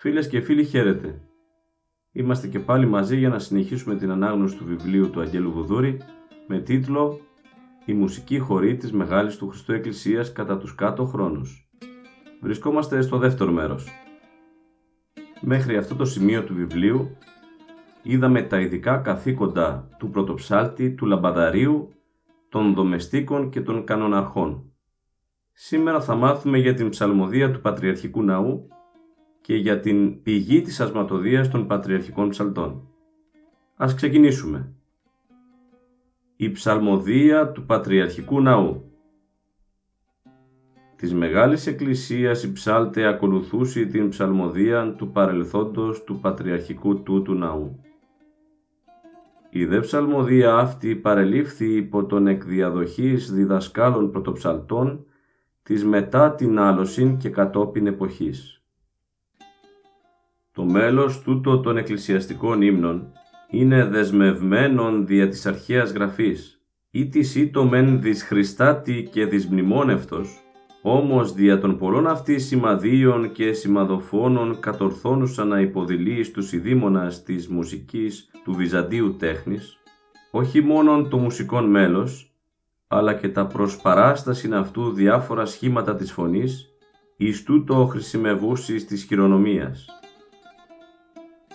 Φίλες και φίλοι χαίρετε. Είμαστε και πάλι μαζί για να συνεχίσουμε την ανάγνωση του βιβλίου του Αγγέλου Βουδούρη με τίτλο «Η μουσική χορή της Μεγάλης του Χριστού Εκκλησίας κατά τους κάτω χρόνους». Βρισκόμαστε στο δεύτερο μέρος. Μέχρι αυτό το σημείο του βιβλίου είδαμε τα ειδικά καθήκοντα του πρωτοψάλτη, του λαμπαδαρίου, των δομεστίκων και των κανοναρχών. Σήμερα θα μάθουμε για την ψαλμοδία του Πατριαρχικού Ναού και για την πηγή της ασματοδίας των Πατριαρχικών Ψαλτών. Ας ξεκινήσουμε. Η ψαλμοδία του Πατριαρχικού Ναού Της Μεγάλης Εκκλησίας η ψάλτε ακολουθούσε την ψαλμοδία του παρελθόντος του Πατριαρχικού τούτου Ναού. Η δε ψαλμοδία αυτή παρελήφθη υπό τον εκδιαδοχής διδασκάλων πρωτοψαλτών της μετά την άλωσιν και κατόπιν εποχής. Το μέλος τούτο των εκκλησιαστικών ύμνων είναι δεσμευμένον δια της αρχαίας γραφής, ή της ήτο μεν δις Χριστάτη και δις μνημόνευτος, όμως δια των πολλών αυτή σημαδίων και σημαδοφώνων κατορθώνουσαν να υποδηλεί στους ειδήμονας της μουσικής του Βυζαντίου τέχνης, όχι μόνον το μουσικόν μέλος, αλλά και τα προσπαράσταση αυτού διάφορα σχήματα της φωνής, εις τούτο χρησιμευούσεις της χειρονομίας.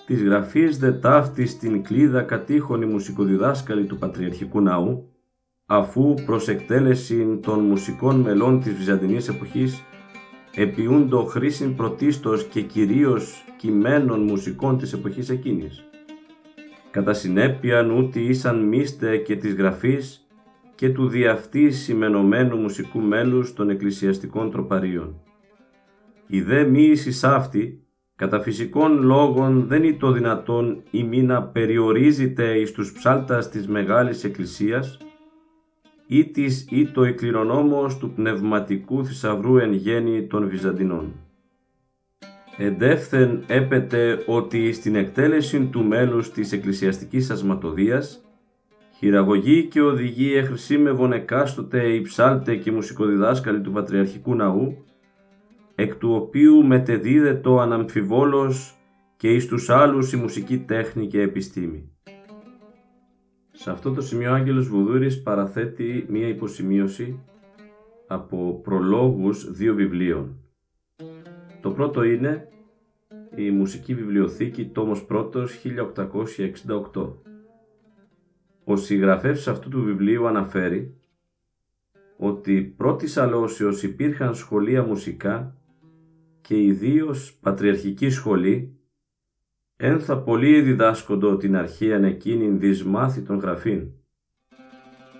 Της γραφής δε ταύτης στην κλίδα κατήχων οι μουσικοδιδάσκαλοι του Πατριαρχικού Ναού, αφού προς εκτέλεση των μουσικών μελών της Βυζαντινής εποχής επιούντο χρήσιν πρωτίστως και κυρίως κειμένων μουσικών της εποχής εκείνης. Κατά συνέπεια ούτι ήσαν μίστε και της γραφής και του διαυτή σημενωμένου μουσικού μέλους των εκκλησιαστικών τροπαρίων. Η δε μοίηση αυτή, κατά φυσικών λόγων δεν είναι το δυνατόν η μήνα περιορίζεται εις τους ψάλτας της Μεγάλης Εκκλησίας, ή της ή το εκκληρονόμος του πνευματικού θησαυρού εν γέννη των Βυζαντινών. Εντεύθεν έπεται ότι στην εκτέλεση του μέλους της εκκλησιαστικής ασματοδίας χειραγωγεί και οδηγεί εχρησίμευον εκάστοτε οι ψάλτες και μουσικοδιδάσκαλοι του Πατριαρχικού Ναού, εκ του οποίου μετεδίδετο αναμφιβόλος και εις τους άλλους η μουσική τέχνη και επιστήμη. Σε αυτό το σημείο ο Άγγελος Βουδούρης παραθέτει μία υποσημείωση από προλόγους δύο βιβλίων. Το πρώτο είναι η Μουσική Βιβλιοθήκη τόμος πρώτος 1868. Ο συγγραφέας αυτού του βιβλίου αναφέρει ότι πρώτης αλώσεως υπήρχαν σχολεία μουσικά και ιδίως πατριαρχική σχολή ένθα πολύ διδάσκοντο την αρχαίαν εκείνην δις των γραφήν,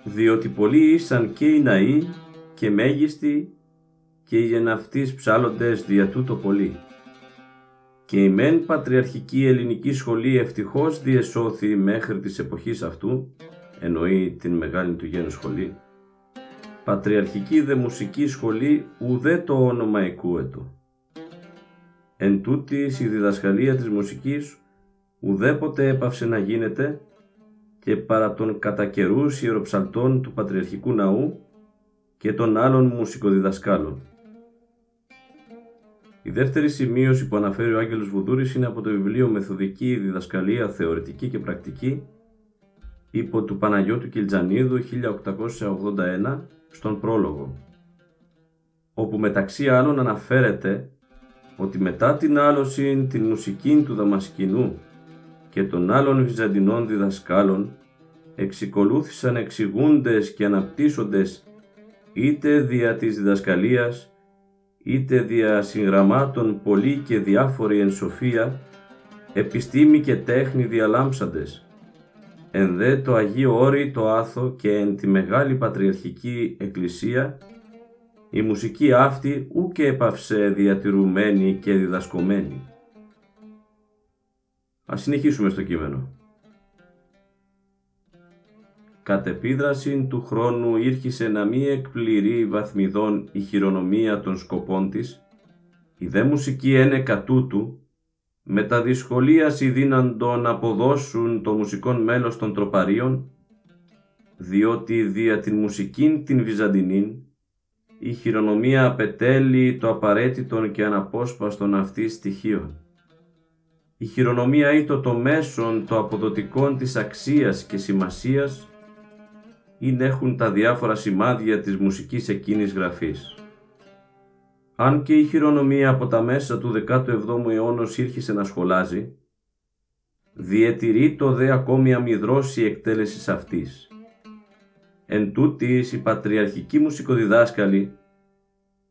διότι πολλοί ήσαν και οι ναοί και μέγιστοι και οι γεναυτείς ψάλλοντες δια τούτο πολύ. Και η μεν πατριαρχική ελληνική σχολή ευτυχώς διεσώθη μέχρι της εποχής αυτού, εννοεί την μεγάλη του γένους σχολή, πατριαρχική δε μουσική σχολή ουδέ το όνομα εκούετο. Εν τούτης η διδασκαλία της μουσικής ουδέποτε έπαυσε να γίνεται και παρά των κατά καιρούς ιεροψαλτών του Πατριαρχικού Ναού και των άλλων μουσικοδιδασκάλων. Η δεύτερη σημείωση που αναφέρει ο Άγγελος Βουδούρης είναι από το βιβλίο «Μεθοδική διδασκαλία θεωρητική και πρακτική» υπό του Παναγιώτου Κιλτζανίδου 1881 στον πρόλογο. όπου μεταξύ άλλων αναφέρεται ότι μετά την άλωση την μουσική του Δαμασκηνού και των άλλων Βυζαντινών διδασκάλων εξικολούθησαν εξηγούντες και αναπτύσσοντες είτε δια της διδασκαλίας είτε δια συγγραμμάτων πολύ και διάφοροι εν σοφία, επιστήμη και τέχνη διαλάμψαντες, εν δε το Αγίο Όρη το Άθο και εν τη Μεγάλη Πατριαρχική Εκκλησία, η μουσική αυτή ούκε έπαυσε διατηρουμένη και διδασκομένη. Ας συνεχίσουμε στο κείμενο. Κατ' επίδραση του χρόνου ήρχισε να μη εκπληρεί βαθμιδών η χειρονομία των σκοπών της, η δε μουσική ένεκα τούτου, με τα δυσκολίαση δύναντο να αποδώσουν το μουσικόν μέλος των τροπαρίων, διότι δια την μουσικήν την Βυζαντινήν, η χειρονομία απετέλει το απαραίτητον και αναπόσπαστον αυτής στοιχείων. Η χειρονομία ήτο το μέσον το αποδοτικών της αξίας και σημασίας είναι έχουν τα διάφορα σημάδια της μουσικής εκείνης γραφής. Αν και η χειρονομία από τα μέσα του 17ου αιώνα ήρχισε να σχολάζει, διετηρεί το δε ακόμη αμυδρός η εκτέλεσης αυτής. Εν τούτης η πατριαρχική μουσικοδιδάσκαλη,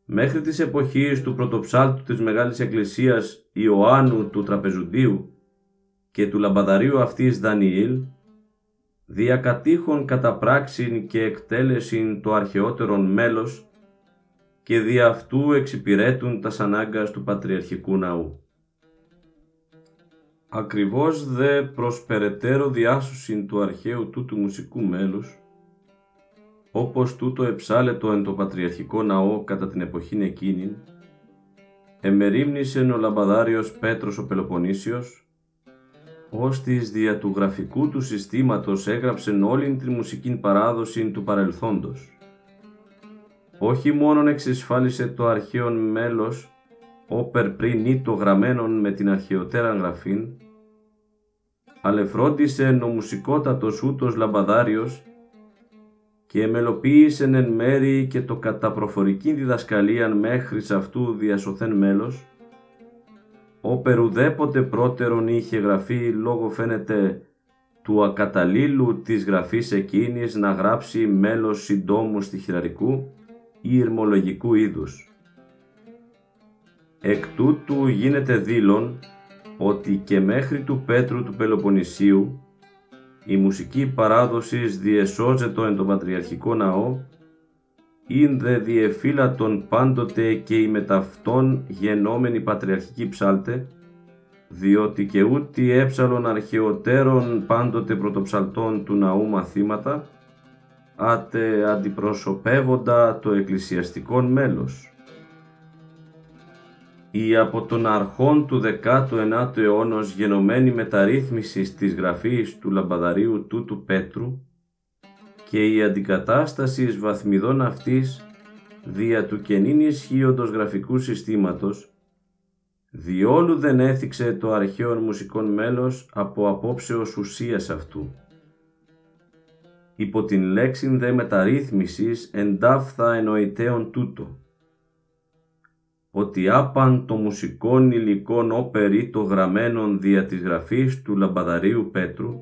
μέχρι της εποχής του πρωτοψάλτου της Μεγάλης Εκκλησίας Ιωάννου του Τραπεζουντίου και του λαμπαδαρίου αυτής Δανιήλ, διακατήχων κατά πράξην και εκτέλεσιν το αρχαιότερον μέλος και δι' αυτού εξυπηρέτουν τα ανάγκας του Πατριαρχικού Ναού. Ακριβώς δε προς περαιτέρω διάσωσιν του αρχαίου τούτου μουσικού μέλους, όπως τούτο εψάλετο εν το Πατριαρχικό Ναό κατά την εποχήν εκείνην, εμερίμνησεν ο λαμπαδάριος Πέτρος ο Πελοποννήσιος, ως της δια του γραφικού του συστήματος έγραψεν όλην τη μουσική παράδοση του παρελθόντος. Όχι μόνον εξισφάλισε το αρχαίον μέλος, όπερ πριν ή το γραμμένον με την αρχαιοτέρα γραφήν, αλλά φρόντισε ο μουσικότατος ούτος λαμπαδάριος και εμελοποίησεν εν μέρη και το κατά προφορική διδασκαλίαν μέχρι αυτού διασωθέν μέλος, όπερ ουδέποτε πρώτερον είχε γραφεί λόγω φαίνεται του ακαταλήλου της γραφής εκείνης να γράψει μέλος συντόμου στοιχειραρικού ή ηρμολογικού είδους. Εκ τούτου γίνεται δήλων ότι και μέχρι του Πέτρου του Πελοποννησίου η μουσική παράδοσης διεσώζεται εν τον Πατριαρχικό Ναό δε διεφύλατον πάντοτε και η μεταυτόν γενόμενη πατριαρχική ψάλτε, διότι και ούτι έψαλον αρχαιοτέρων πάντοτε πρωτοψαλτών του ναού μαθήματα, άτε αντιπροσωπεύοντα το εκκλησιαστικόν μέλος. Η από τον αρχών του 19ου αιώνος γενομένη μεταρρύθμιση της γραφής του λαμπαδαρίου τούτου Πέτρου, και η αντικατάσταση εις βαθμιδών αυτής δια του κενήν ισχύοντος γραφικού συστήματος διόλου δεν έθιξε το αρχαίο μουσικών μέλος από απόψεως ουσίας αυτού. Υπό την λέξη δε μεταρρύθμισης εντάφθα εννοητέων τούτο ότι άπαν το μουσικών υλικών όπερ το γραμμένον δια της γραφής του λαμπαδαρίου Πέτρου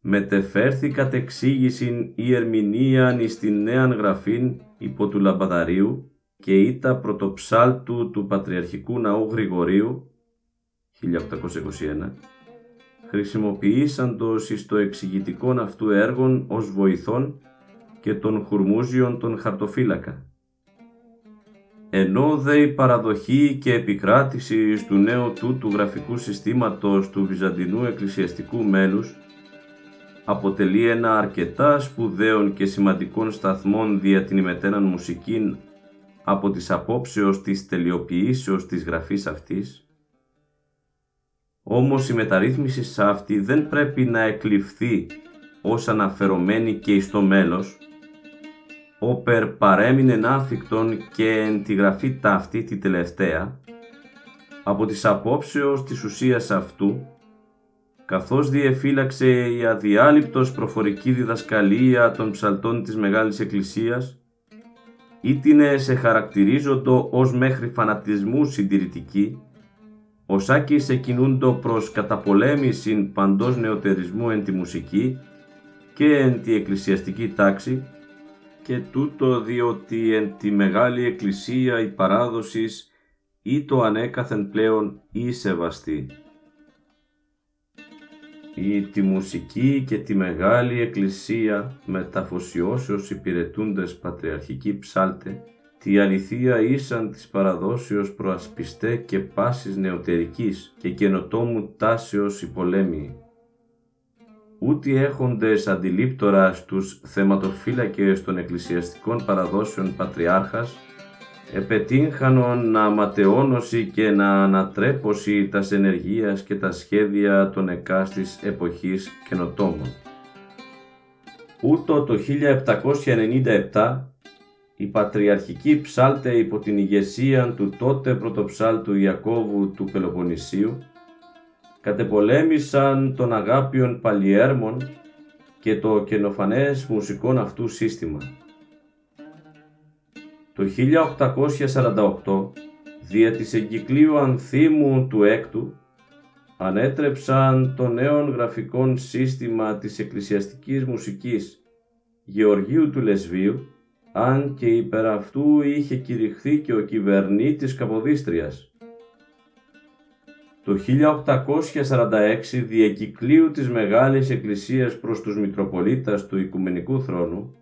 μετεφέρθη κατ' εξήγησιν η ερμηνείαν εις την νέαν γραφήν υπό του Λαμπαδαρίου και ήτα πρωτοψάλτου του Πατριαρχικού Ναού Γρηγορίου 1821 χρησιμοποιήσαντος εις το εξηγητικόν αυτού έργων ως βοηθών και των χουρμούζιων των χαρτοφύλακα. Ενώ δε η παραδοχή και επικράτηση του νέου τούτου γραφικού συστήματος του Βυζαντινού εκκλησιαστικού μέλους αποτελεί ένα αρκετά σπουδαίων και σημαντικών σταθμών δια την ημετέραν μουσικήν από τις απόψεως της τελειοποιήσεως της γραφής αυτής, όμως η μεταρρύθμιση σε αυτή δεν πρέπει να εκλειφθεί ως αναφερομένη και εις το μέλος, όπερ παρέμεινε άφικτον και εν τη γραφή ταύτη τη τελευταία, από τις απόψεως της ουσίας αυτού, καθώς διεφύλαξε η αδιάλειπτος προφορική διδασκαλία των ψαλτών της Μεγάλης Εκκλησίας, ήτινε σε χαρακτηρίζοντο ως μέχρι φανατισμού συντηρητική, ο Σάκης εκκινούντο προς καταπολέμηση παντός νεοτερισμού εν τη μουσική και εν τη εκκλησιαστική τάξη και τούτο διότι εν τη μεγάλη εκκλησία η παράδοσης ή το ανέκαθεν πλέον ή σεβαστή. Ή τη μουσική και τη μεγάλη εκκλησία μεταφοσιώσεως υπηρετούντες πατριαρχικοί ψάλτε τη αληθεία ήσαν της παραδόσεως προασπιστέ και πάσης νεωτερικής και καινοτόμου τάσεως οι πολέμοι. Ούτε έχοντες αντιλήπτορα στους θεματοφύλακες των εκκλησιαστικών παραδόσεων πατριάρχας, επετύχανον να ματαιώνωση και να ανατρέπωση τα ενεργείας και τα σχέδια των εκάστης εποχής καινοτόμων. Ούτω το 1797 οι πατριαρχικοί ψάλτε υπό την ηγεσία του τότε πρωτοψάλτου Ιακώβου του Πελοποννησίου κατεπολέμησαν τον αγάπιον παλιέρμων και το καινοφανές μουσικών αυτού σύστημα. Το 1848, δια της εγκυκλίου ανθίμου του έκτου, ανέτρεψαν το νέο γραφικών σύστημα της εκκλησιαστικής μουσικής Γεωργίου του Λεσβίου αν και υπέρ αυτού είχε κηρυχθεί και ο κυβερνήτης Καποδίστριας. Το 1846 διακυκλίου της Μεγάλης Εκκλησίας προς τους Μητροπολίτας του Οικουμενικού Θρόνου,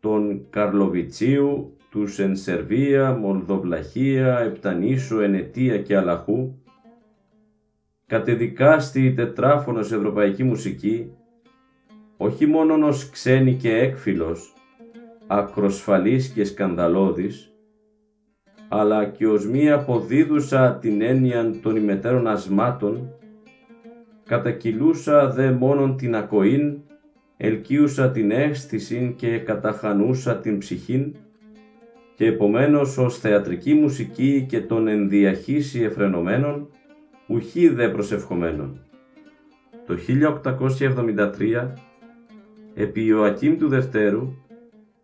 τον Καρλοβιτσίου, τους εν Σερβία, Μολδοβλαχία, Επτανήσου, Ενετία και Αλαχού, κατεδικάστη η τετράφωνος ευρωπαϊκή μουσική, όχι μόνον ως ξένη και έκφυλος, ακροσφαλής και σκανδαλώδης, αλλά και ως μη αποδίδουσα την έννοια των ημετέρων ασμάτων, κατακυλούσα δε μόνον την ακοήν, ελκύουσα την αίσθηση και καταχανούσα την ψυχήν, και επομένως ως θεατρική μουσική και των ενδιαχύσει εφρενωμένων, ουχή δε προσευχομένων. Το 1873, επί Ιωακήμ του Δευτέρου,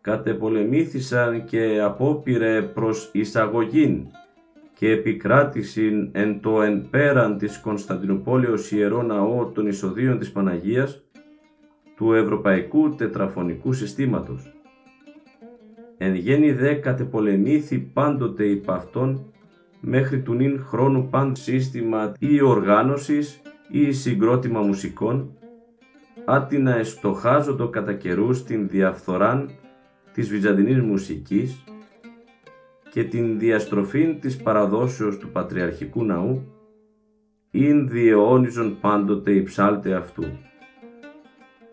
κατεπολεμήθησαν και απόπειρε προς εισαγωγήν και επικράτησιν εν το εν πέραν της Κωνσταντινούπολεως Ιερό Ναό των Ισοδίων της Παναγίας του Ευρωπαϊκού Τετραφωνικού Συστήματος. Εν γέννη δε κατεπολεμήθη πάντοτε υπ' αυτόν μέχρι του νυν χρόνου παν σύστημα ή οργάνωσης ή συγκρότημα μουσικών, άτι να εστοχάζοντο κατά καιρούς την διαφθοράν της βυζαντινής μουσικής και την διαστροφή της παραδόσεως του Πατριαρχικού Ναού, ειν διαιώνιζον πάντοτε η ψάλτε αυτού.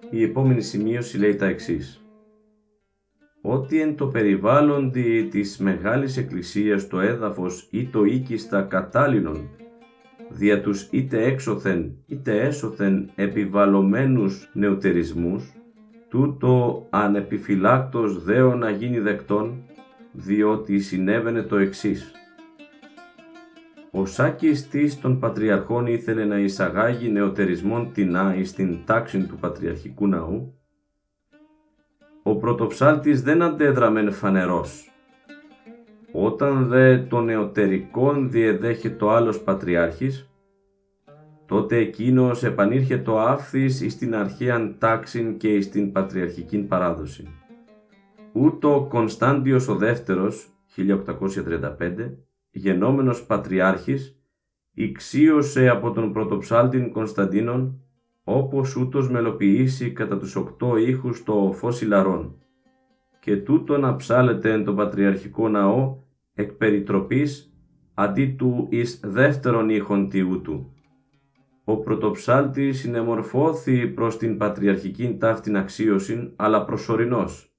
Η επόμενη σημείωση λέει τα εξής. Ότι εν το περιβάλλοντι της Μεγάλης Εκκλησίας το έδαφος ή το οίκιστα κατάλληλον δια τους είτε έξωθεν είτε έσωθεν επιβαλωμένους νεωτερισμούς, τούτο ανεπιφυλάκτος δέο να γίνει δεκτόν, διότι συνέβαινε το εξής. Ο Σάκης της των Πατριαρχών ήθελε να εισαγάγει νεοτερισμόν τεινά εις την τάξη του Πατριαρχικού Ναού. Ο πρωτοψάλτης δεν αντέδραμεν φανερός. Όταν δε το νεωτερικόν διεδέχε το άλλος Πατριάρχης, τότε εκείνος επανήρχε το άφθης εις την αρχαίαν τάξην και εις την πατριαρχικήν παράδοση. Ούτω Κωνσταντιος ο δεύτερος, 1835, γενόμενος πατριάρχης, ηξίωσε από τον πρωτοψάλτην Κωνσταντίνον, όπως ούτως μελοποιήσει κατά τους οκτώ ήχους το φως ηλαρών, και τούτο να ψάλεται εν το πατριαρχικό ναό εκ περιτροπής, αντί του εις δεύτερον ήχον τιούτου ο πρωτοψάλτης συνεμορφώθη προς την πατριαρχική ταύτην αξίωσιν, αλλά προσωρινός.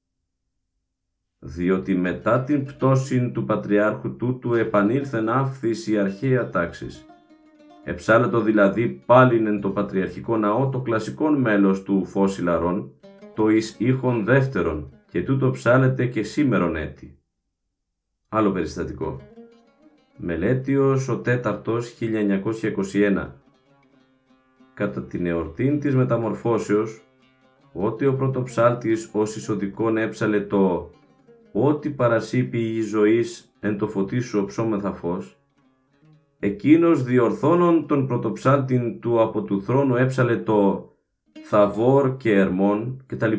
Διότι μετά την πτώση του πατριάρχου τούτου επανήλθεν άφθης η αρχαία τάξης. Εψάλετο δηλαδή πάλιν εν το πατριαρχικό ναό το κλασικό μέλος του φως ηλαρών, το εις ήχον δεύτερον, και τούτο ψάλεται και σήμερον έτη. Άλλο περιστατικό. Μελέτιος ο τέταρτος 1921 κατά την εορτή της μεταμορφώσεως, ότι ο πρωτοψάλτης ως εισοδικόν έψαλε το ό,τι παρασύπη η ζωής εν το φωτί σου οψόμεθα φως, εκείνος διορθώνων τον πρωτοψάλτην του από του θρόνου έψαλε το «Θαβόρ και Ερμόν» κτλ.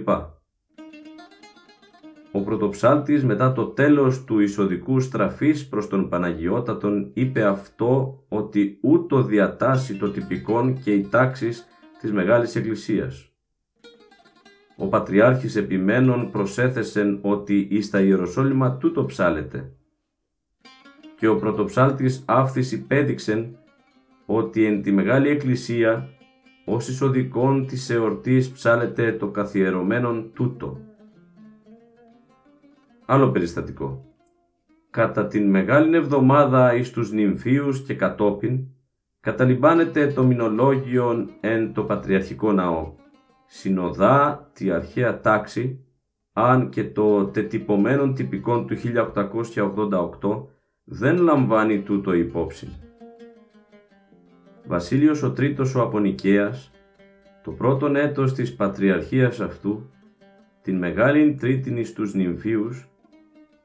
Ο πρωτοψάλτης μετά το τέλος του εισοδικού στραφής προς τον Παναγιώτατον είπε αυτό ότι ούτω διατάσσει το τυπικόν και οι τάξεις της Μεγάλης Εκκλησίας. Ο Πατριάρχης επιμένων προσέθεσεν ότι εις τα Ιεροσόλυμα τούτο ψάλεται. Και ο πρωτοψάλτης αύθης υπέδειξεν ότι εν τη Μεγάλη Εκκλησία ως εισοδικών της εορτής ψάλεται το καθιερωμένον τούτο. Άλλο περιστατικό. Κατά την Μεγάλη Εβδομάδα εις τους νυμφίους και κατόπιν, καταλυμπάνεται το μηνολόγιο εν το Πατριαρχικό Ναό. Συνοδά τη αρχαία τάξη, αν και το τετυπωμένο τυπικό του 1888 δεν λαμβάνει τούτο υπόψη. Βασίλειος ο Τρίτος ο Απονικέας, το πρώτον έτος της πατριαρχίας αυτού, την Μεγάλη Τρίτην στους νυμφίους,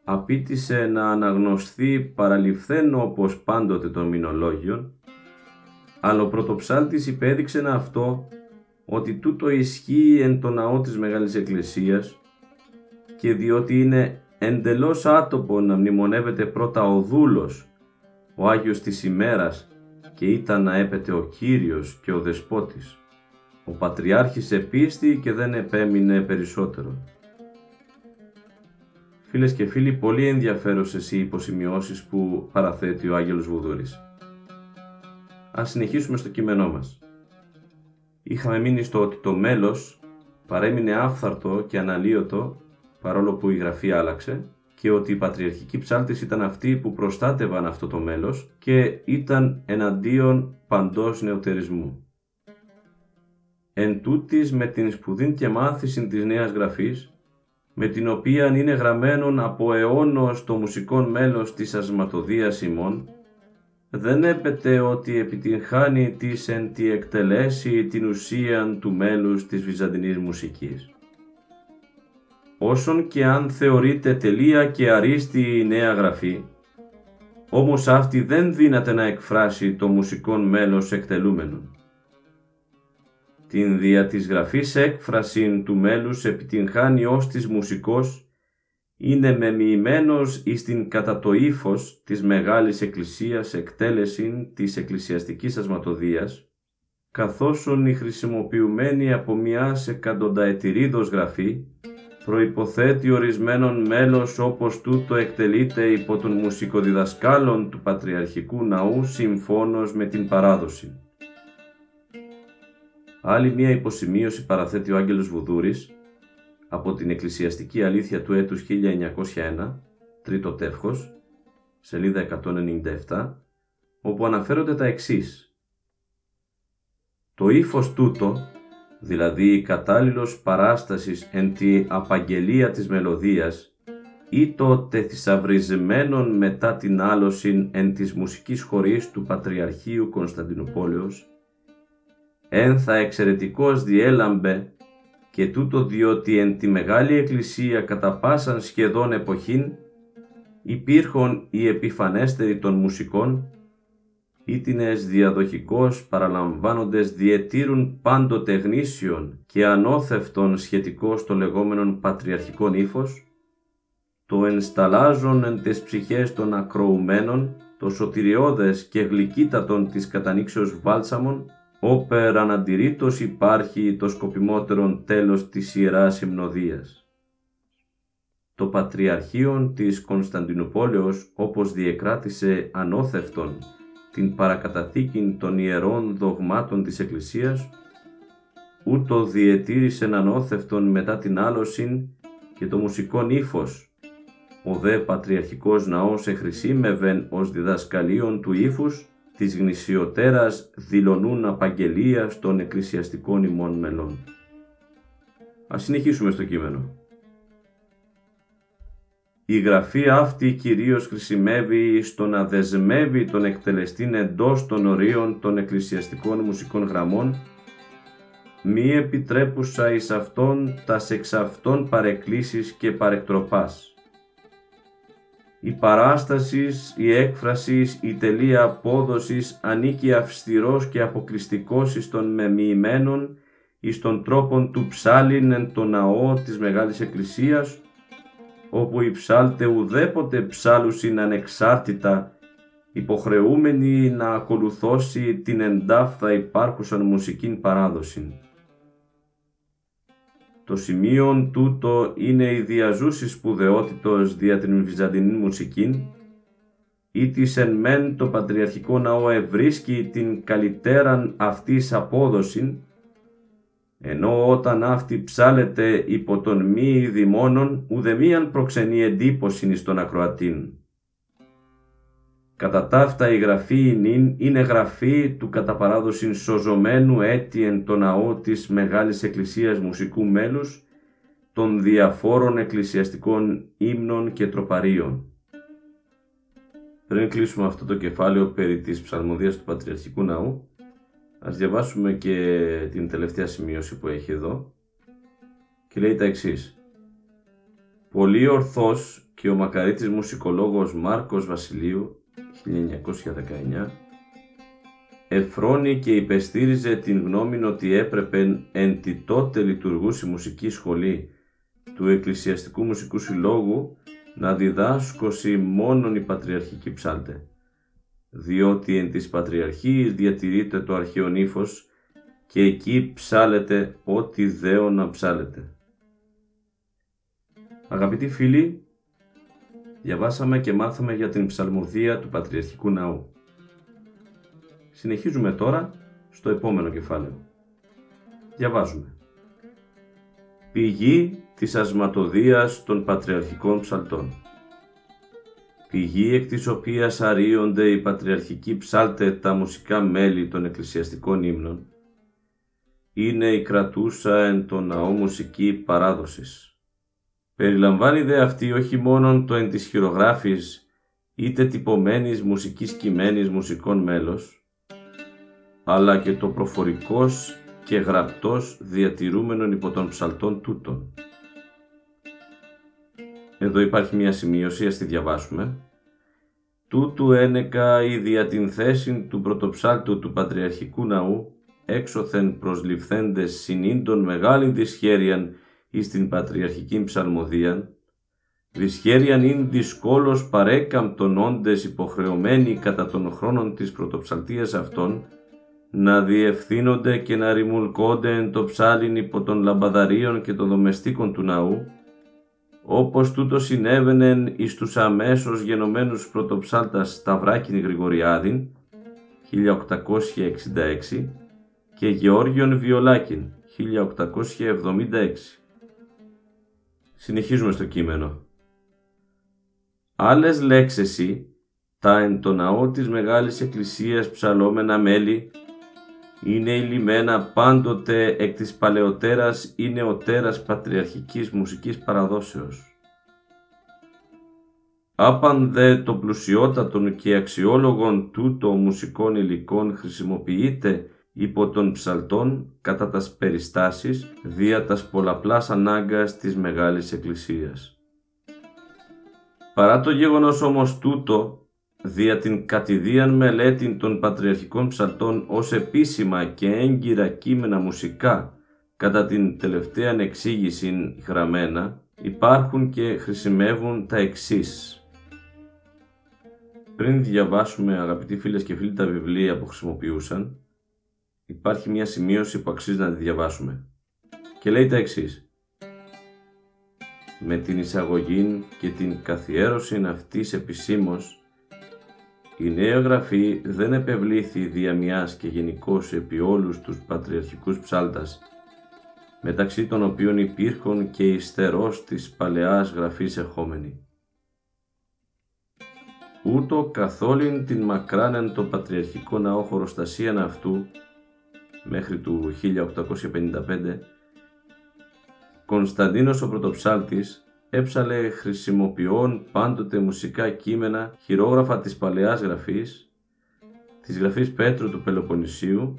απίτησε να αναγνωστεί παραληφθέν όπως πάντοτε των μηνολόγιων, αλλά ο πρωτοψάλτης υπέδειξε αυτό ότι τούτο ισχύει εν το ναό της Μεγάλης Εκκλησίας και διότι είναι εντελώς άτοπο να μνημονεύεται πρώτα ο δούλος, ο Άγιος της ημέρας και ήταν να έπεται ο Κύριος και ο Δεσπότης. Ο Πατριάρχης επίστη και δεν επέμεινε περισσότερο. Φίλες και φίλοι, πολύ ενδιαφέρουσες οι υποσημειώσεις που παραθέτει ο Άγγελος Βουδούρης. Ας συνεχίσουμε στο κείμενό μας. Είχαμε μείνει στο ότι το μέλος παρέμεινε άφθαρτο και αναλύωτο παρόλο που η γραφή άλλαξε και ότι οι πατριαρχικοί ψάλτες ήταν αυτοί που προστάτευαν αυτό το μέλος και ήταν εναντίον παντός νεωτερισμού. Εν τούτης με την σπουδήν και μάθηση της Νέας Γραφής με την οποία είναι γραμμένον από αιώνος το μουσικόν μέλος της ασματοδίας ημών, δεν έπεται ότι επιτυγχάνει της εν τη εκτελέσει την ουσίαν του μέλους της βυζαντινής μουσικής. Όσον και αν θεωρείται τελεία και αρίστη η νέα γραφή, όμως αυτή δεν δύναται να εκφράσει το μουσικόν μέλος εκτελούμενον την δια της γραφής έκφρασιν του μέλους επιτυγχάνει ως της μουσικός, είναι μεμοιημένος εις την κατά το ύφος της Μεγάλης Εκκλησίας εκτέλεσιν της εκκλησιαστικής ασματοδίας, καθώς η χρησιμοποιουμένη από μιας εκατονταετηρίδος γραφή, προϋποθέτει ορισμένον μέλος όπως τούτο εκτελείται υπό των μουσικοδιδασκάλων του Πατριαρχικού Ναού συμφώνως με την παράδοση. Άλλη μία υποσημείωση παραθέτει ο Άγγελος Βουδούρης από την Εκκλησιαστική Αλήθεια του έτους 1901, τρίτο τεύχος, σελίδα 197, όπου αναφέρονται τα εξής. Το ύφος τούτο, δηλαδή η κατάλληλος παράστασης εν τη απαγγελία της μελωδίας ή το τεθισαυρισμένον μετά την άλωση εν της μουσικής χωρής του Πατριαρχείου Κωνσταντινούπολεως, ένθα εξαιρετικός διέλαμπε και τούτο διότι εν τη Μεγάλη Εκκλησία κατά πάσαν σχεδόν εποχήν υπήρχον οι επιφανέστεροι των μουσικών ήτινες διαδοχικώς παραλαμβάνοντες διετήρουν πάντοτε γνήσιον και ανώθευτον σχετικό στο λεγόμενον πατριαρχικόν ύφος, το ενσταλάζον εν τες ψυχές των ακροουμένων, το σωτηριώδες και γλυκύτατον της κατανήξεως βάλσαμον, όπερ αναντηρήτως υπάρχει το σκοπιμότερον τέλος της Ιεράς Υμνοδίας. Το Πατριαρχείο της Κωνσταντινούπολεως όπως διεκράτησε ανώθευτον την παρακαταθήκη των ιερών δογμάτων της Εκκλησίας, ούτω διετήρησε ανώθευτον μετά την άλωσιν και το μουσικό ύφος, ο δε πατριαρχικός ναός εχρησίμευεν ως διδασκαλίων του ύφους της γνησιωτέρας δηλωνούν απαγγελία των εκκλησιαστικών ημών μελών. Ας συνεχίσουμε στο κείμενο. Η γραφή αυτή κυρίως χρησιμεύει στο να δεσμεύει τον εκτελεστήν εντός των ορίων των εκκλησιαστικών μουσικών γραμμών μη επιτρέπουσα εις αυτόν τας εξ αυτών παρεκκλήσεις και παρεκτροπάς η παράστασης, η έκφρασης, η τελεία απόδοσης ανήκει αυστηρός και αποκλειστικός εις των μεμοιημένων, εις των τρόπων του ψάλιν εν το ναό της Μεγάλης Εκκλησίας, όπου οι ψάλτε ουδέποτε ψάλουσιν ανεξάρτητα, υποχρεούμενοι να ακολουθώσει την εντάφθα υπάρχουσαν μουσικήν παράδοση. Το σημείο τούτο είναι η διαζούση σπουδαιότητος δια την βυζαντινή μουσική, ή της εν μεν το πατριαρχικό ναό ευρίσκει την καλυτέραν αυτής απόδοση, ενώ όταν αυτή ψάλεται υπό τον μη δημόνων ουδεμίαν προξενεί εντύπωση εις τον ακροατήν. Κατά ταύτα η γραφή νυν είναι γραφή του κατά παράδοσιν σωζωμένου έτη εν το ναό της Μεγάλης Εκκλησίας Μουσικού Μέλους των διαφόρων εκκλησιαστικών ύμνων και τροπαρίων. Πριν κλείσουμε αυτό το κεφάλαιο περί της ψαλμοδίας του Πατριαρχικού Ναού, ας διαβάσουμε και την τελευταία σημείωση που έχει εδώ και λέει τα εξής. Πολύ ορθός και ο μακαρίτης μουσικολόγος Μάρκος Βασιλείου 1919 εφρόνει και υπεστήριζε την γνώμη ότι έπρεπε εν τη τότε λειτουργούση μουσική σχολή του Εκκλησιαστικού Μουσικού Συλλόγου να διδάσκωσει μόνον η Πατριαρχική Ψάλτε, διότι εν της Πατριαρχής διατηρείται το αρχαίο ύφος και εκεί ψάλεται ό,τι δέο να ψάλεται. Αγαπητοί φίλοι, διαβάσαμε και μάθαμε για την ψαλμοδία του Πατριαρχικού Ναού. Συνεχίζουμε τώρα στο επόμενο κεφάλαιο. Διαβάζουμε. Πηγή της ασματοδίας των Πατριαρχικών Ψαλτών. Πηγή εκ της οποίας αρίονται οι πατριαρχικοί ψάλτε τα μουσικά μέλη των εκκλησιαστικών ύμνων, είναι η κρατούσα εν το ναό μουσική παράδοσης Περιλαμβάνει δε αυτή όχι μόνον το εν της χειρογράφης είτε τυπωμένης μουσικής κειμένης μουσικών μέλος, αλλά και το προφορικός και γραπτός διατηρούμενον υπό των ψαλτών τούτων. Εδώ υπάρχει μια σημείωση, ας τη διαβάσουμε. Τούτου ένεκα η δια την θέση του πρωτοψάλτου του Πατριαρχικού Ναού έξωθεν προσληφθέντες συνήντων μεγάλην δυσχέριαν εις την πατριαρχική ψαλμοδία, δυσχέριαν ειν δυσκόλος παρέκαμπτον όντες υποχρεωμένοι κατά των χρόνων της πρωτοψαλτίας αυτών, να διευθύνονται και να ρημουλκώνται εν το ψάλιν υπό των λαμπαδαρίων και των δομεστίκων του ναού, όπως τούτος συνέβαινε εις τους αμέσως γενομένους πρωτοψάλτας Σταυράκιν Γρηγοριάδην, 1866, και Γεώργιον Βιολάκιν, 1876. Συνεχίζουμε στο κείμενο. Άλλες λέξεσι, τα εν το ναό της Μεγάλης Εκκλησίας ψαλόμενα μέλη, είναι ηλιμένα πάντοτε εκ της παλαιότερας ή νεωτέρας πατριαρχικής μουσικής παραδόσεως. Άπαν δε το πλουσιότατον και αξιόλογον τούτο μουσικών υλικών χρησιμοποιείται υπό των ψαλτών κατά τας περιστάσεις δια τας πολλαπλάς ανάγκας της Μεγάλης Εκκλησίας. Παρά το γεγονός όμως τούτο, δια την κατηδίαν μελέτη των πατριαρχικών ψαλτών ως επίσημα και έγκυρα κείμενα μουσικά κατά την τελευταία εξήγηση γραμμένα, υπάρχουν και χρησιμεύουν τα εξής. Πριν διαβάσουμε αγαπητοί φίλες και φίλοι τα βιβλία που χρησιμοποιούσαν, υπάρχει μια σημείωση που αξίζει να τη διαβάσουμε. Και λέει τα εξής. Με την εισαγωγή και την καθιέρωση αυτής επισήμως, η νέα γραφή δεν επευλήθη δια μιας και γενικώς επί όλους τους πατριαρχικούς ψάλτας, μεταξύ των οποίων υπήρχαν και υστερός της παλαιάς γραφής εχόμενη. Ούτω καθόλην την μακράνεν το πατριαρχικό ναό χωροστασίαν αυτού, μέχρι του 1855, Κωνσταντίνος ο πρωτοψάλτης έψαλε χρησιμοποιών πάντοτε μουσικά κείμενα χειρόγραφα της Παλαιάς Γραφής, της Γραφής Πέτρου του Πελοποννησίου,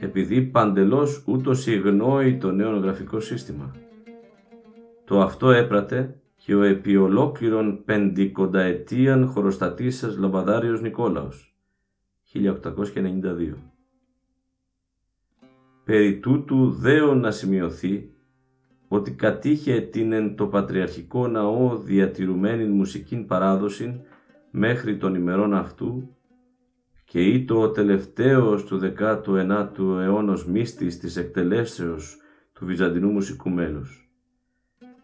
επειδή παντελώς ούτως υγνώει το νέο γραφικό σύστημα. Το αυτό έπρατε και ο επί ολόκληρον πεντηκονταετίαν χωροστατήσας Λαμπαδάριος Νικόλαος, 1892. Περί τούτου δέο να σημειωθεί ότι κατήχε την εν το πατριαρχικό ναό διατηρουμένη μουσικήν παράδοση μέχρι των ημερών αυτού και ή το τελευταίος του 19ου αιώνος μύστης της εκτελέσεως του Βυζαντινού μουσικού μέλους.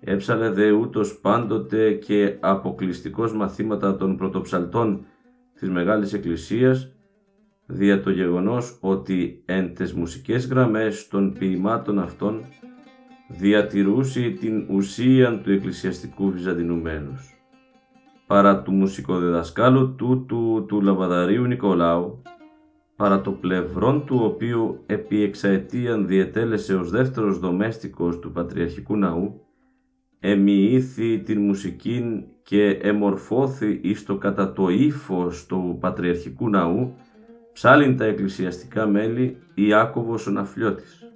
Έψαλε δε ούτως πάντοτε και αποκλειστικός μαθήματα των πρωτοψαλτών της Μεγάλης Εκκλησίας δια το γεγονός ότι εν τες μουσικές γραμμές των ποιημάτων αυτών διατηρούσε την ουσία του εκκλησιαστικού βυζαντινού μέλους. Παρά του μουσικοδεδασκάλου του του, του Λαβαδαρίου Νικολάου, παρά το πλευρόν του οποίου επί εξαετίαν διετέλεσε ως δεύτερος δομέστικος του Πατριαρχικού Ναού, εμοιήθη την μουσικήν και εμορφώθη εις το κατά το ύφος του Πατριαρχικού Ναού, ψάλιν τα εκκλησιαστικά μέλη Ιάκωβος ο Ναφλιώτης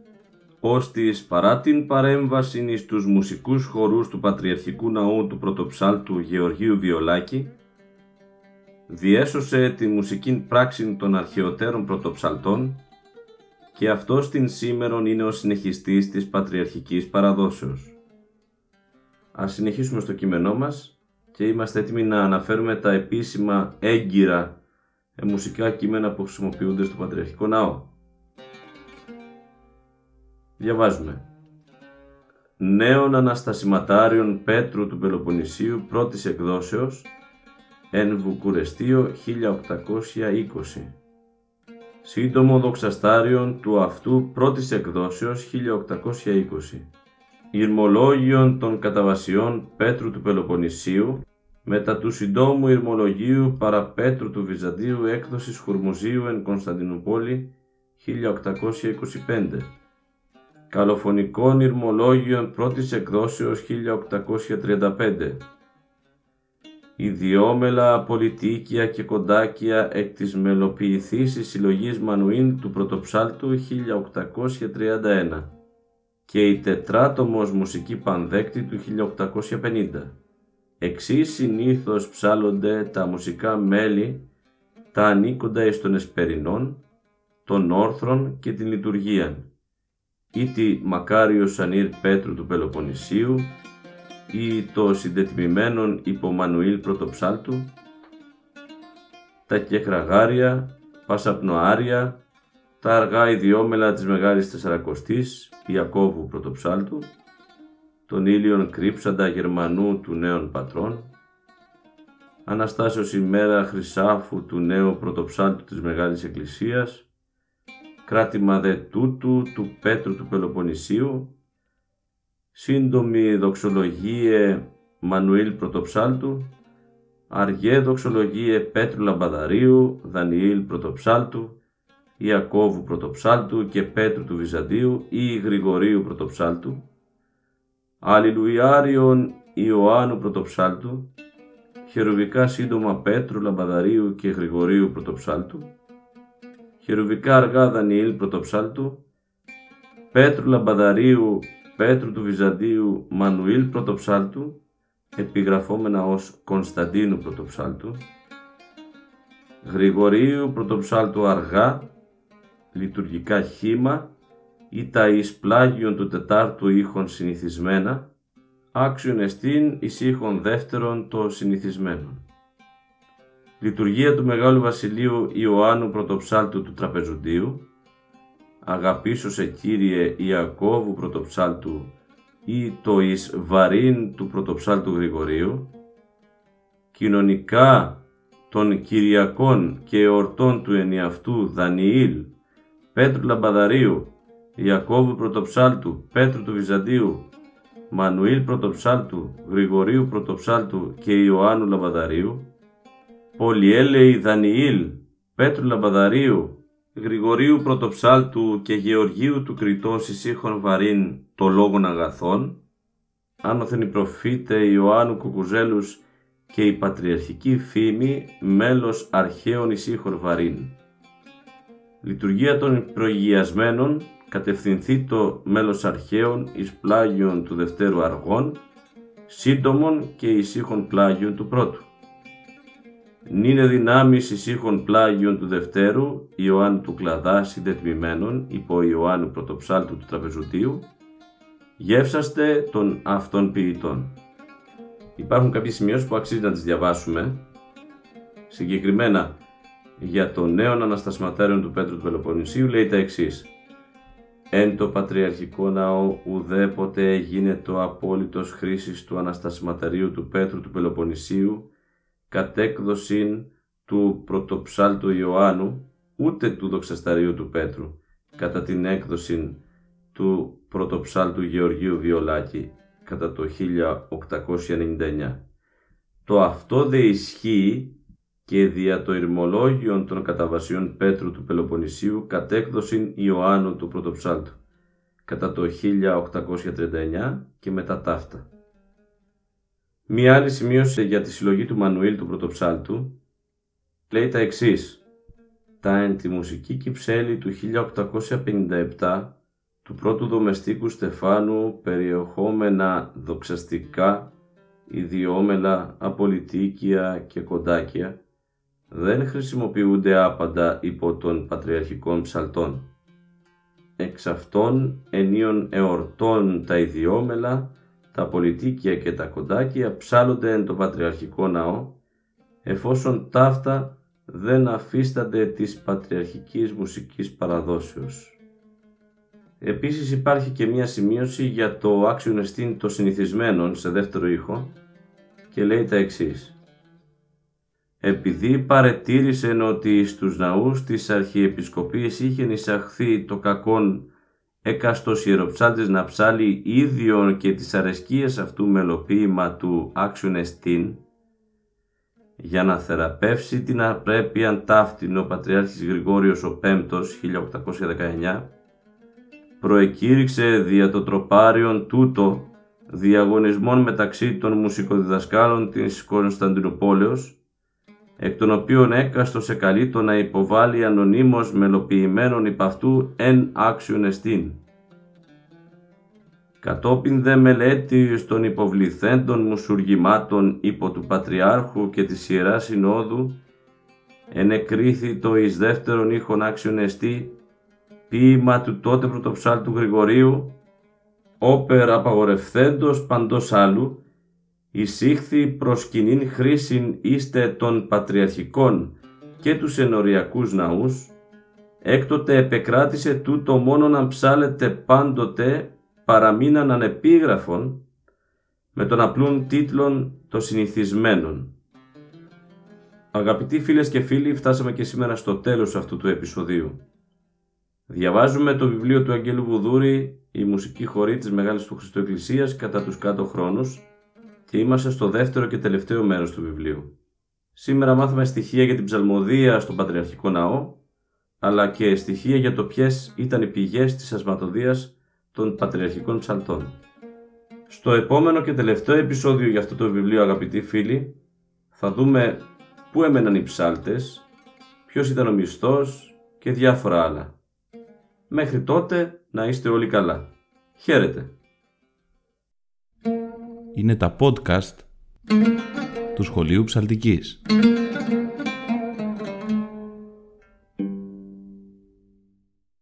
ώστις παρά την παρέμβαση εις τους μουσικούς χορούς του Πατριαρχικού Ναού του Πρωτοψάλτου Γεωργίου Βιολάκη, διέσωσε τη μουσική πράξη των αρχαιοτέρων πρωτοψαλτών και αυτός την σήμερον είναι ο συνεχιστής της πατριαρχικής παραδόσεως. Ας συνεχίσουμε στο κείμενό μας και είμαστε έτοιμοι να αναφέρουμε τα επίσημα έγκυρα μουσικά κείμενα που χρησιμοποιούνται στο Πατριαρχικό Ναό. Διαβάζουμε. Νέων Αναστασιματάριων Πέτρου του Πελοποννησίου πρώτης εκδόσεως εν Βουκουρεστίο 1820. Σύντομο δοξαστάριον του αυτού πρώτης εκδόσεως 1820. Ηρμολόγιον των καταβασιών Πέτρου του Πελοποννησίου μετά του συντόμου Ηρμολογίου παραπέτρου του Βυζαντίου έκδοσης Χουρμουζίου εν Κωνσταντινούπολη 1825 Καλοφωνικών Ηρμολόγιων πρώτης εκδόσεως 1835 Ιδιόμελα πολιτίκια και κοντάκια εκ της μελοποιηθήσης συλλογής Μανουήλ του Πρωτοψάλτου 1831 και η τετράτομος μουσική πανδέκτη του 1850. Εξής συνήθως ψάλλονται τα μουσικά μέλη, τα ανήκοντα εις των εσπερινών, των όρθρων και την λειτουργία. Ή Μακάριος Σανίρ Πέτρου του Πελοποννησίου ή το συντετιμημένον υπομανουήλ πρωτοψάλτου, τα κεχραγάρια, πασαπνοάρια, τα αργά ιδιόμελα της Μεγάλης Τεσσαρακοστής Ιακώβου πρωτοψάλτου, τον ήλιον κρύψαντα Γερμανού του νέων πατρών, Αναστάσεως ημέρα Χρυσάφου του νέου πρωτοψάλτου της Μεγάλης Εκκλησίας, κράτημα δε τούτου του Πέτρου του Πελοποννησίου, σύντομη δοξολογίε Μανουήλ Πρωτοψάλτου, αργέ δοξολογίε Πέτρου Λαμπαδαρίου, Δανιήλ Πρωτοψάλτου, Ιακώβου Πρωτοψάλτου και Πέτρου του Βυζαντίου ή Γρηγορίου Πρωτοψάλτου, Αλληλουιάριον Ιωάννου Πρωτοψάλτου, χερουβικά σύντομα Πέτρου Λαμπαδαρίου και Γρηγορίου Πρωτοψάλτου, χερουβικά αργά Δανιήλ πρωτοψάλτου, Πέτρου Λαμπαδαρίου, Πέτρου του Βυζαντίου, Μανουήλ πρωτοψάλτου, επιγραφόμενα ως Κωνσταντίνου πρωτοψάλτου, Γρηγορίου πρωτοψάλτου αργά, λειτουργικά χήμα ή τα εις πλάγιον του τετάρτου ήχων συνηθισμένα, άξιον εστίν εις ήχων δεύτερον το συνηθισμένον. Λειτουργία του Μεγάλου Βασιλείου Ιωάννου Πρωτοψάλτου του Τραπεζουντίου, αγαπήσω σε Κύριε Ιακώβου Πρωτοψάλτου ή το εις βαρύν του Πρωτοψάλτου Γρηγορίου, κοινωνικά των Κυριακών και εορτών του ενιαυτού Δανιήλ, Πέτρου Λαμπαδαρίου, Ιακώβου Πρωτοψάλτου, Πέτρου του Βυζαντίου, Μανουήλ Πρωτοψάλτου, Γρηγορίου Πρωτοψάλτου και Ιωάννου Λαμπαδαρίου, Πολυέλεη Δανιήλ, Πέτρου Λαμπαδαρίου, Γρηγορίου Πρωτοψάλτου και Γεωργίου του Κριτός ησύχων βαρύν το λόγων αγαθών, άνωθεν οι προφήτε Ιωάννου Κουκουζέλους και η πατριαρχική φήμη μέλος αρχαίων ησύχων βαρύν. Λειτουργία των προηγιασμένων κατευθυνθεί το μέλος αρχαίων εις πλάγιον του Δευτέρου Αργών σύντομων και ησύχων πλάγιων του πρώτου. Νίνε δυνάμεις ησύχων πλάγιων του δευτέρου, Ιωάννου του Κλαδά συντετμημένων, υπό Ιωάννου πρωτοψάλτου του τραπεζουτίου, γεύσαστε των αυτών ποιητών. Υπάρχουν κάποιες σημειώσεις που αξίζει να τις διαβάσουμε, συγκεκριμένα για το νέο αναστασματέριο του Πέτρου του Πελοποννησίου λέει τα εξής Εν το πατριαρχικό ναό ουδέποτε γίνεται το απόλυτος χρήσης του αναστασματερίου του Πέτρου του Πελοποννησίου κατ' έκδοσιν του πρωτοψάλτου Ιωάννου ούτε του δοξασταρίου του Πέτρου κατά την έκδοση του πρωτοψάλτου Γεωργίου Βιολάκη κατά το 1899. Το αυτό δε ισχύει και δια το ηρμολόγιον των καταβασιών Πέτρου του Πελοποννησίου κατέκδοσιν Ιωάννου του Πρωτοψάλτου κατά το 1839 και μετά ταύτα. Μία άλλη σημείωση για τη συλλογή του Μανουήλ του Πρωτοψάλτου λέει τα εξής. Τα εν τη μουσική κυψέλη του 1857 του πρώτου δομεστίκου Στεφάνου περιεχόμενα δοξαστικά, ιδιόμελα, απολυτίκια και κοντάκια δεν χρησιμοποιούνται άπαντα υπό των πατριαρχικών ψαλτών. Εξ αυτών ενίων εορτών τα ιδιόμελα, τα πολιτίκια και τα κοντάκια ψάλλονται εν το πατριαρχικό ναό, εφόσον ταύτα δεν αφίστανται της πατριαρχικής μουσικής παραδόσεως. Επίσης υπάρχει και μία σημείωση για το άξιον εστίν των συνηθισμένων σε δεύτερο ήχο και λέει τα εξής επειδή παρετήρησε ότι στους ναούς της Αρχιεπισκοπής είχε εισαχθεί το κακόν έκαστος ιεροψάλτης να ψάλει ίδιον και τις αρεσκίες αυτού μελοποίημα του άξιον εστίν, για να θεραπεύσει την απρέπειαν ταύτην ο Πατριάρχης Γρηγόριος ο Πέμπτος 1819, προεκήρυξε δια το τροπάριον τούτο διαγωνισμών μεταξύ των μουσικοδιδασκάλων της Κωνσταντινούπολεως εκ των οποίων έκαστο σε καλείτο να υποβάλει ανωνύμως μελοποιημένων υπ' αυτού εν άξιον εστίν. Κατόπιν δε μελέτη των υποβληθέντων μουσουργημάτων υπό του Πατριάρχου και της Ιεράς Συνόδου, ενεκρίθη το εις δεύτερον ήχον άξιον εστί, ποίημα του τότε πρωτοψάλτου Γρηγορίου, όπερ απαγορευθέντος παντός άλλου, εισήχθη προς κοινήν χρήσιν είστε των πατριαρχικών και τους ενοριακούς ναούς, έκτοτε επεκράτησε τούτο μόνο να ψάλετε πάντοτε παραμείναν ανεπίγραφων με τον απλούν τίτλων των συνηθισμένων. Αγαπητοί φίλες και φίλοι, φτάσαμε και σήμερα στο τέλος αυτού του επεισοδίου. Διαβάζουμε το βιβλίο του Αγγέλου Βουδούρη «Η μουσική χορή της Μεγάλης του Χριστού Εκκλησίας κατά τους κάτω χρόνους» και είμαστε στο δεύτερο και τελευταίο μέρος του βιβλίου. Σήμερα μάθαμε στοιχεία για την ψαλμοδία στον Πατριαρχικό Ναό, αλλά και στοιχεία για το ποιες ήταν οι πηγές της ασματοδίας των Πατριαρχικών Ψαλτών. Στο επόμενο και τελευταίο επεισόδιο για αυτό το βιβλίο αγαπητοί φίλοι, θα δούμε πού έμεναν οι ψάλτες, ποιος ήταν ο μισθός και διάφορα άλλα. Μέχρι τότε να είστε όλοι καλά. Χαίρετε! Είναι τα podcast του Σχολείου Ψαλτικής.